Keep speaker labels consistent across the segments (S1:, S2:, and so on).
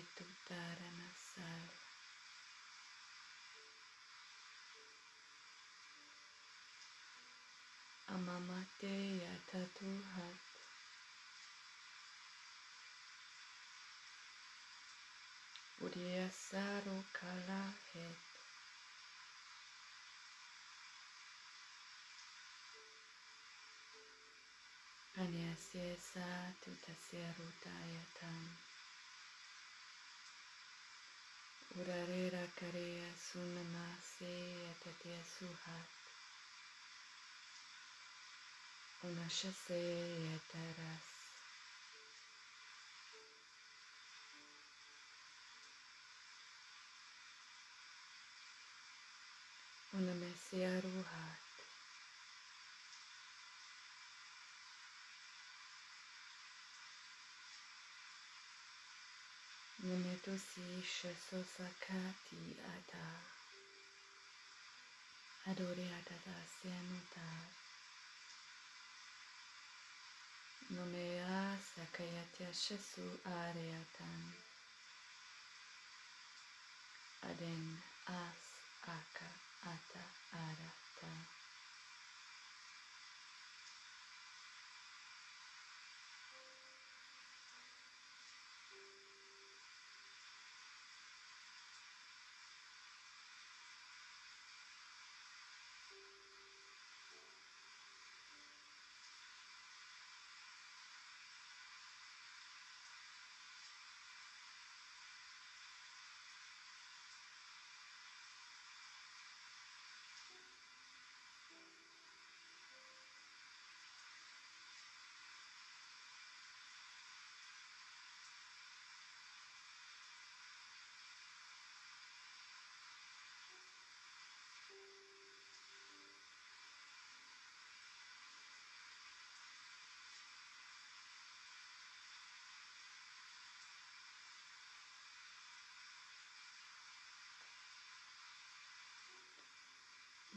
S1: ya te tutara nasal Amamate ya tatuhat Udiasaru kala het. Anyasesa tutaseru tayatan Urarera karea sunamase atatea suhat. Unashase ataras. Unamese ruhat. Nemeto si sheso sakati ata. Adore atata se anotar. Nomea sakayatya shesu areatan. Aden as aka ata arata.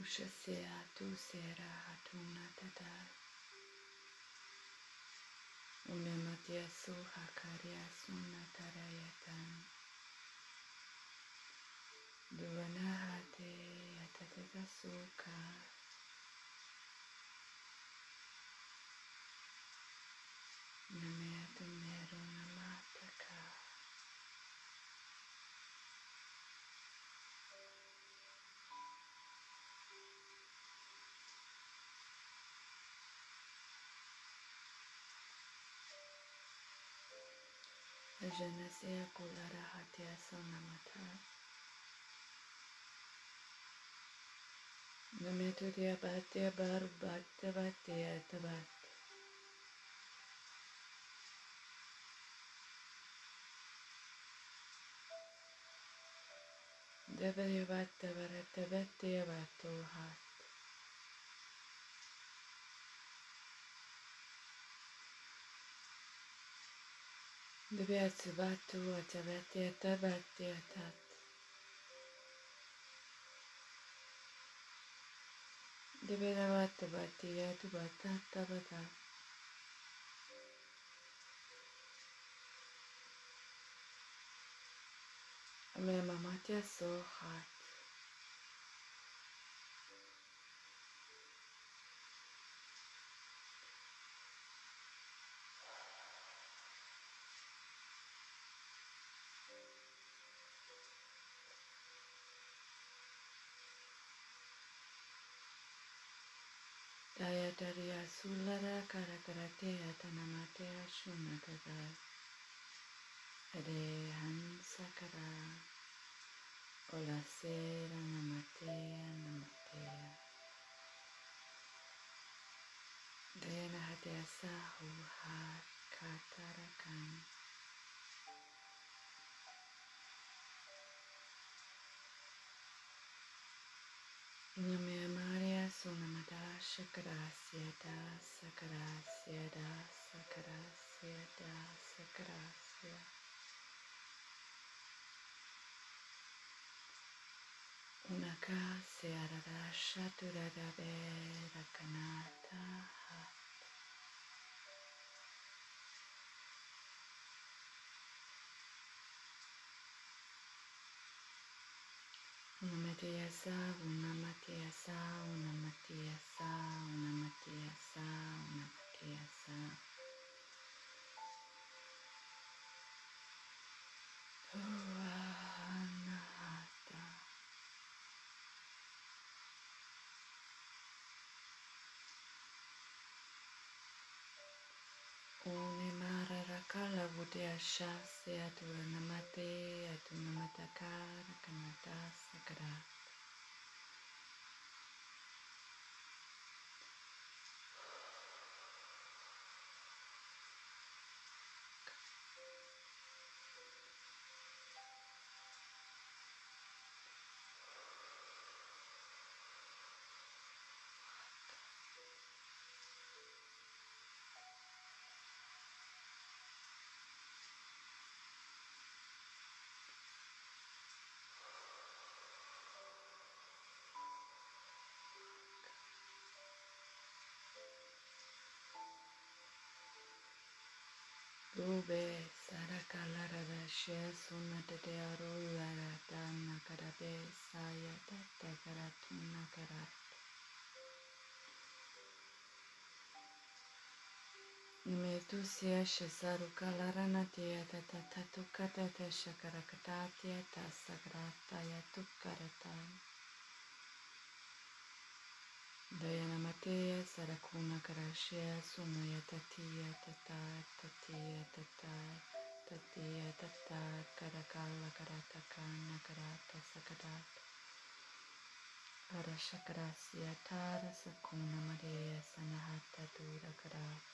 S1: Ushasea tu sera hatuna tatar. Unematia suha karya sunatarayatan. Duvanahate yatatata sukha. Namaste. Jenasya Kulara Hatyasa Namatha. Nametudya Bhatya Bharu Bhatya Bhatya Tabat. Devaya Bhatya Bharatya Bhatya Bhatohat. Doběci batu a tebet je tebet je tat. Debena bata bati je tu bata tabata. Mé mama tě souchat. Daya Daria Sulara Karakaratea Tanamatea Shunatara Ade Hansakara Olasera Namatea Namatea Dayana Hatea Sahu Hat Shakarasya Dasa Karasya Dasa Karasya Dasa Karasya. Unakasya Radasha Turadabe Rakanata. Una matia sa, una matriasa, una matia Te Triasha sea tu namate, a tu namataka, kanata, sakara. Dube sarakalarada she sunnatate arularata nakarabe sayata takaratu nakarat. Nimetu siya shasaru kalarana tiyata tatatukata tashakarakata tiyata sagrata yatukarata. Dayana Mateya Sarakuna Karashya Sumaya Tatiya Tata Tatiya Tata Tatiya Tata Karakala Karataka Nakarata Sakadat Arashakarasya Tara Sakuna Mareya Sanahata Durakarat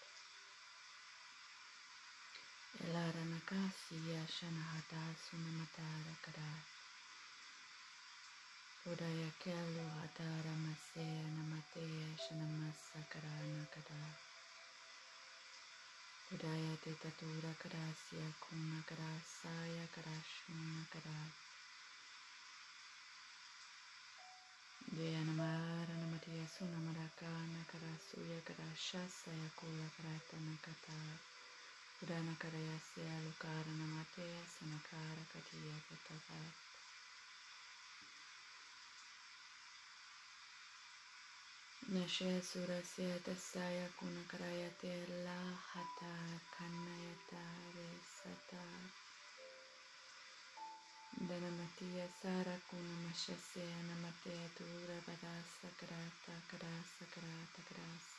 S1: Elara Nakasya Shanahata Sunamatara Karat Udaya kelu hatara masaya namateya shanamasa karana kada. Udaya te tatura karasya kuna karasaya karashuna kada. Jaya namara namatiya sunamaraka nakarasuya karashasaya kula karatana kata. Udana karayasya lukara namateya sanakara katiya kataka. Nashe surasya tasaya kunakarayate la hata kanayata resata. Danamatiya sara kunamashase anamate dura badasa karata karasa karata.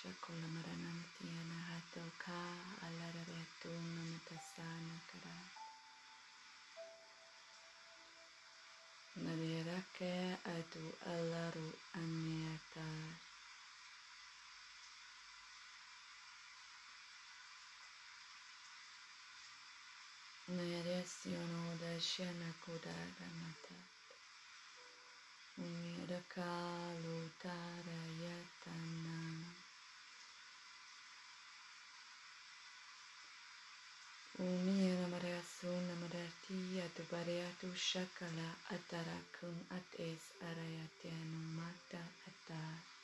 S1: Shakula Maranamti Anahatoka Alararatu Namatasana Kara Nadirake Adu Alaru Anyata Nayaresyono Darshana Kudaramata lutara Tarayatana Umi Namarasu Namarati Adubareatu Shakala Atarakun Ates Arayatianumata Atar.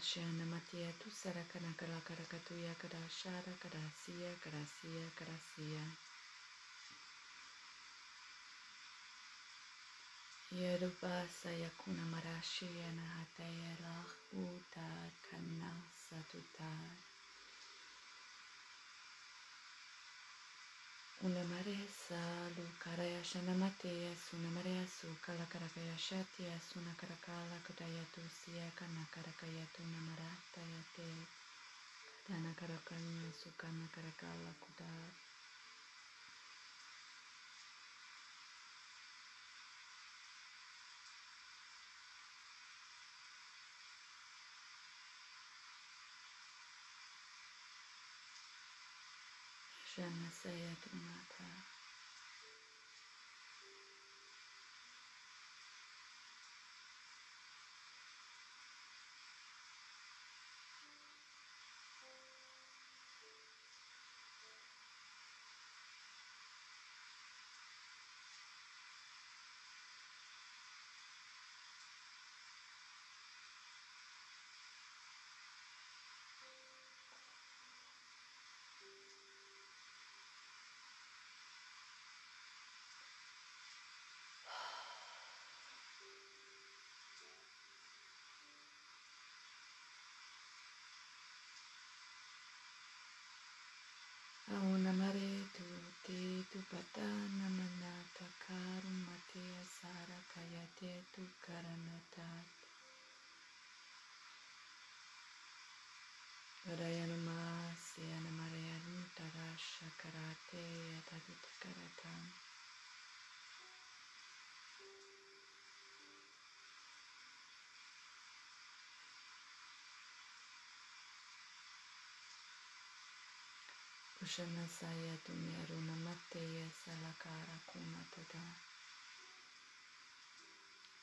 S1: Shana Matia tu sarakana sia kara kadashara kadasia kadasia kadasia. Yeruba sayakuna marashiyana hataya lahuta kana satutar. Una marea salu karaya shana matea suna marea su kala karakaya shatia suna karakala kadaya tu siya kana karakaya tu namarata yate kadana karakanya sukana karakala kudar. из-за этого иногда. Mateya salakara kumatada.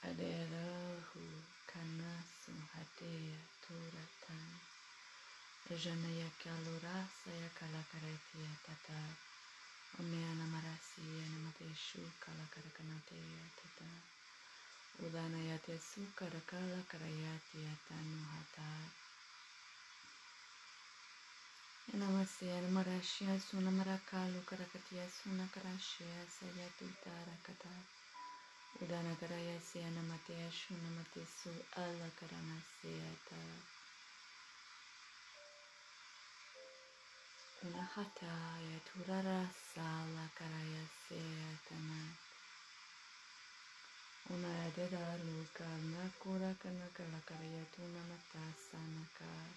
S1: Aderahu kanasu hadeya turatan. Janaya kalura saya kalakaratia tata. Omeana marasiya namateshu kalakarakanateya tata. Udana yate sukara kala karayati atanu hatat. Namaste, Namarashya Sunamarakalu Karakatya Sunakarashya Sayatutara Kata Udanakaraya Syanamateya Shunamate Su Alakarana Syata Unahataya Turarasa Lakaraya Syatamat Unayadeda Luka Nakura Kanakalakariya Tunamata Sanakar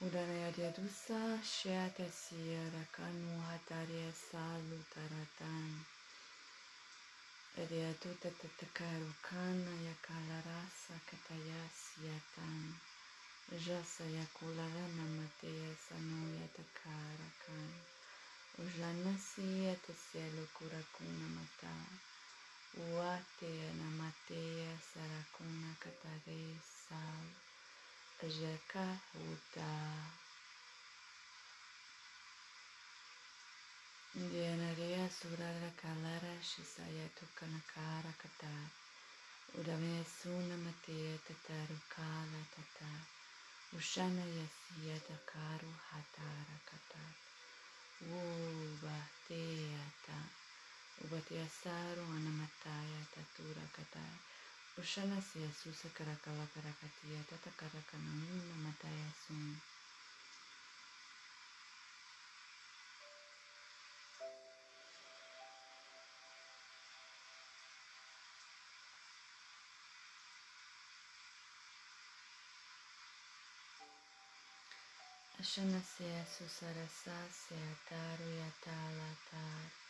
S1: Udana yadusa shiata siyara kanu hataria salu taratan. Riaduta tatakaru kana yakalarasa katayasi yatan. Jasa yakularana mateya sanu yatakara kan. Ujana siyata siyalu kurakuna mata. Uateya namateya sarakuna katare salu. Jaka Uta Indianaria Surara Kalara Shisaya Tukanakara Kata Udame Suna Matea Tataru Kala Tata Ushana Yasiya Takaru Hatara Kata Uba Teata Ubatia Saru Anamataya Tatura Kata Roshana se asusa caracala caracatia tata caracanaína mataya sum. Ashana se asusarasa se ataru yatalatar.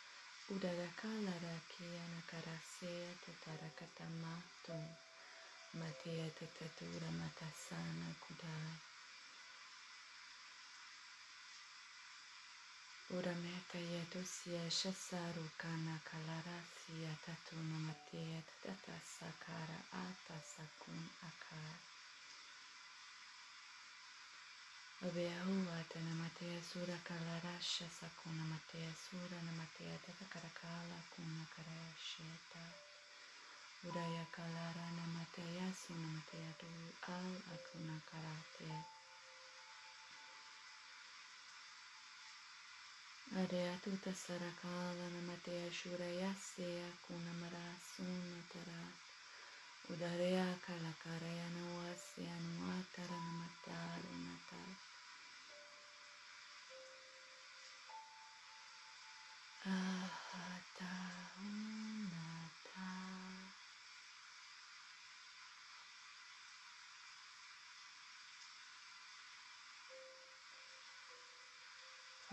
S1: Udaraka laraki anakarase tatarakatamato matia tatatura matasana kudai. si yetusia shasaru kana kalarasi atatuna matia tatasakara atasakun akara. Abeahua tanamatea sura kalarasha sakuna matea sura namatea tatakarakala kuna karasheta. Uraya kalara namatea sunamatea tu al akuna karate. Areatu tasarakala namatea shurayasea kuna marasunatara. udarea kalakaraya nawasya nuatara namatara natara. Ahata unata.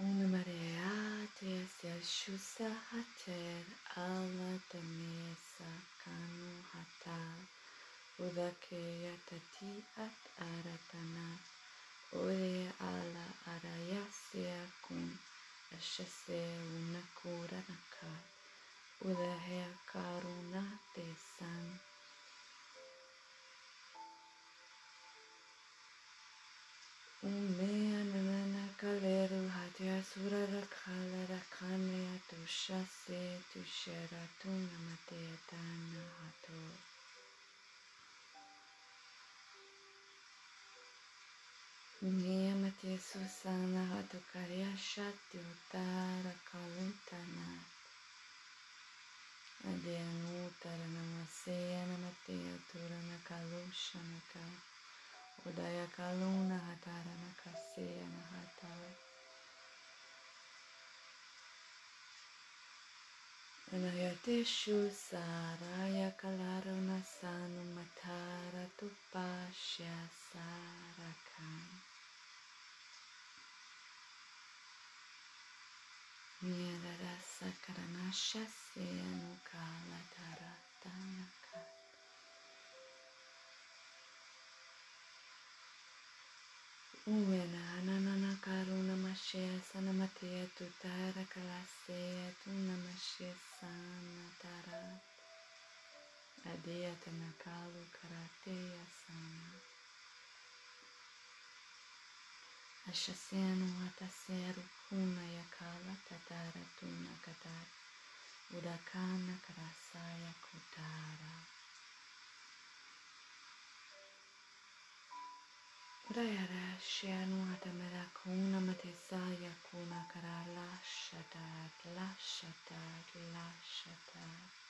S1: Unamareate asya shusahater alatame. Vivekayatati at aratana Ore ala arayasya kun ashase unakuranaka Udahya karuna tesan Ume anana kaleru hatya surara kalara kanaya tushase tusharatun namateyatana hato Niamati susana hatu karyasha tiutara kalutana. Adyanutara namaseya namatea turana kalushanaka. Udaya kaluna hatara nakaseya nahatara. Anayateshu saraya kalaruna sanu matara tupasya sarakan. Nirarasa karanasha seno kala taratana kata. Uvena ananana karuna mashya sanamateya tutara kalaseya tunamashya sanatara. Adeya tanakalu karate. Ashasenu ataseru kuna yakala tatara tuna katar. Udakana karasaya kutara. Udayara shianu atamera kuna matesaya kuna kara lashatar lashatar lashatar.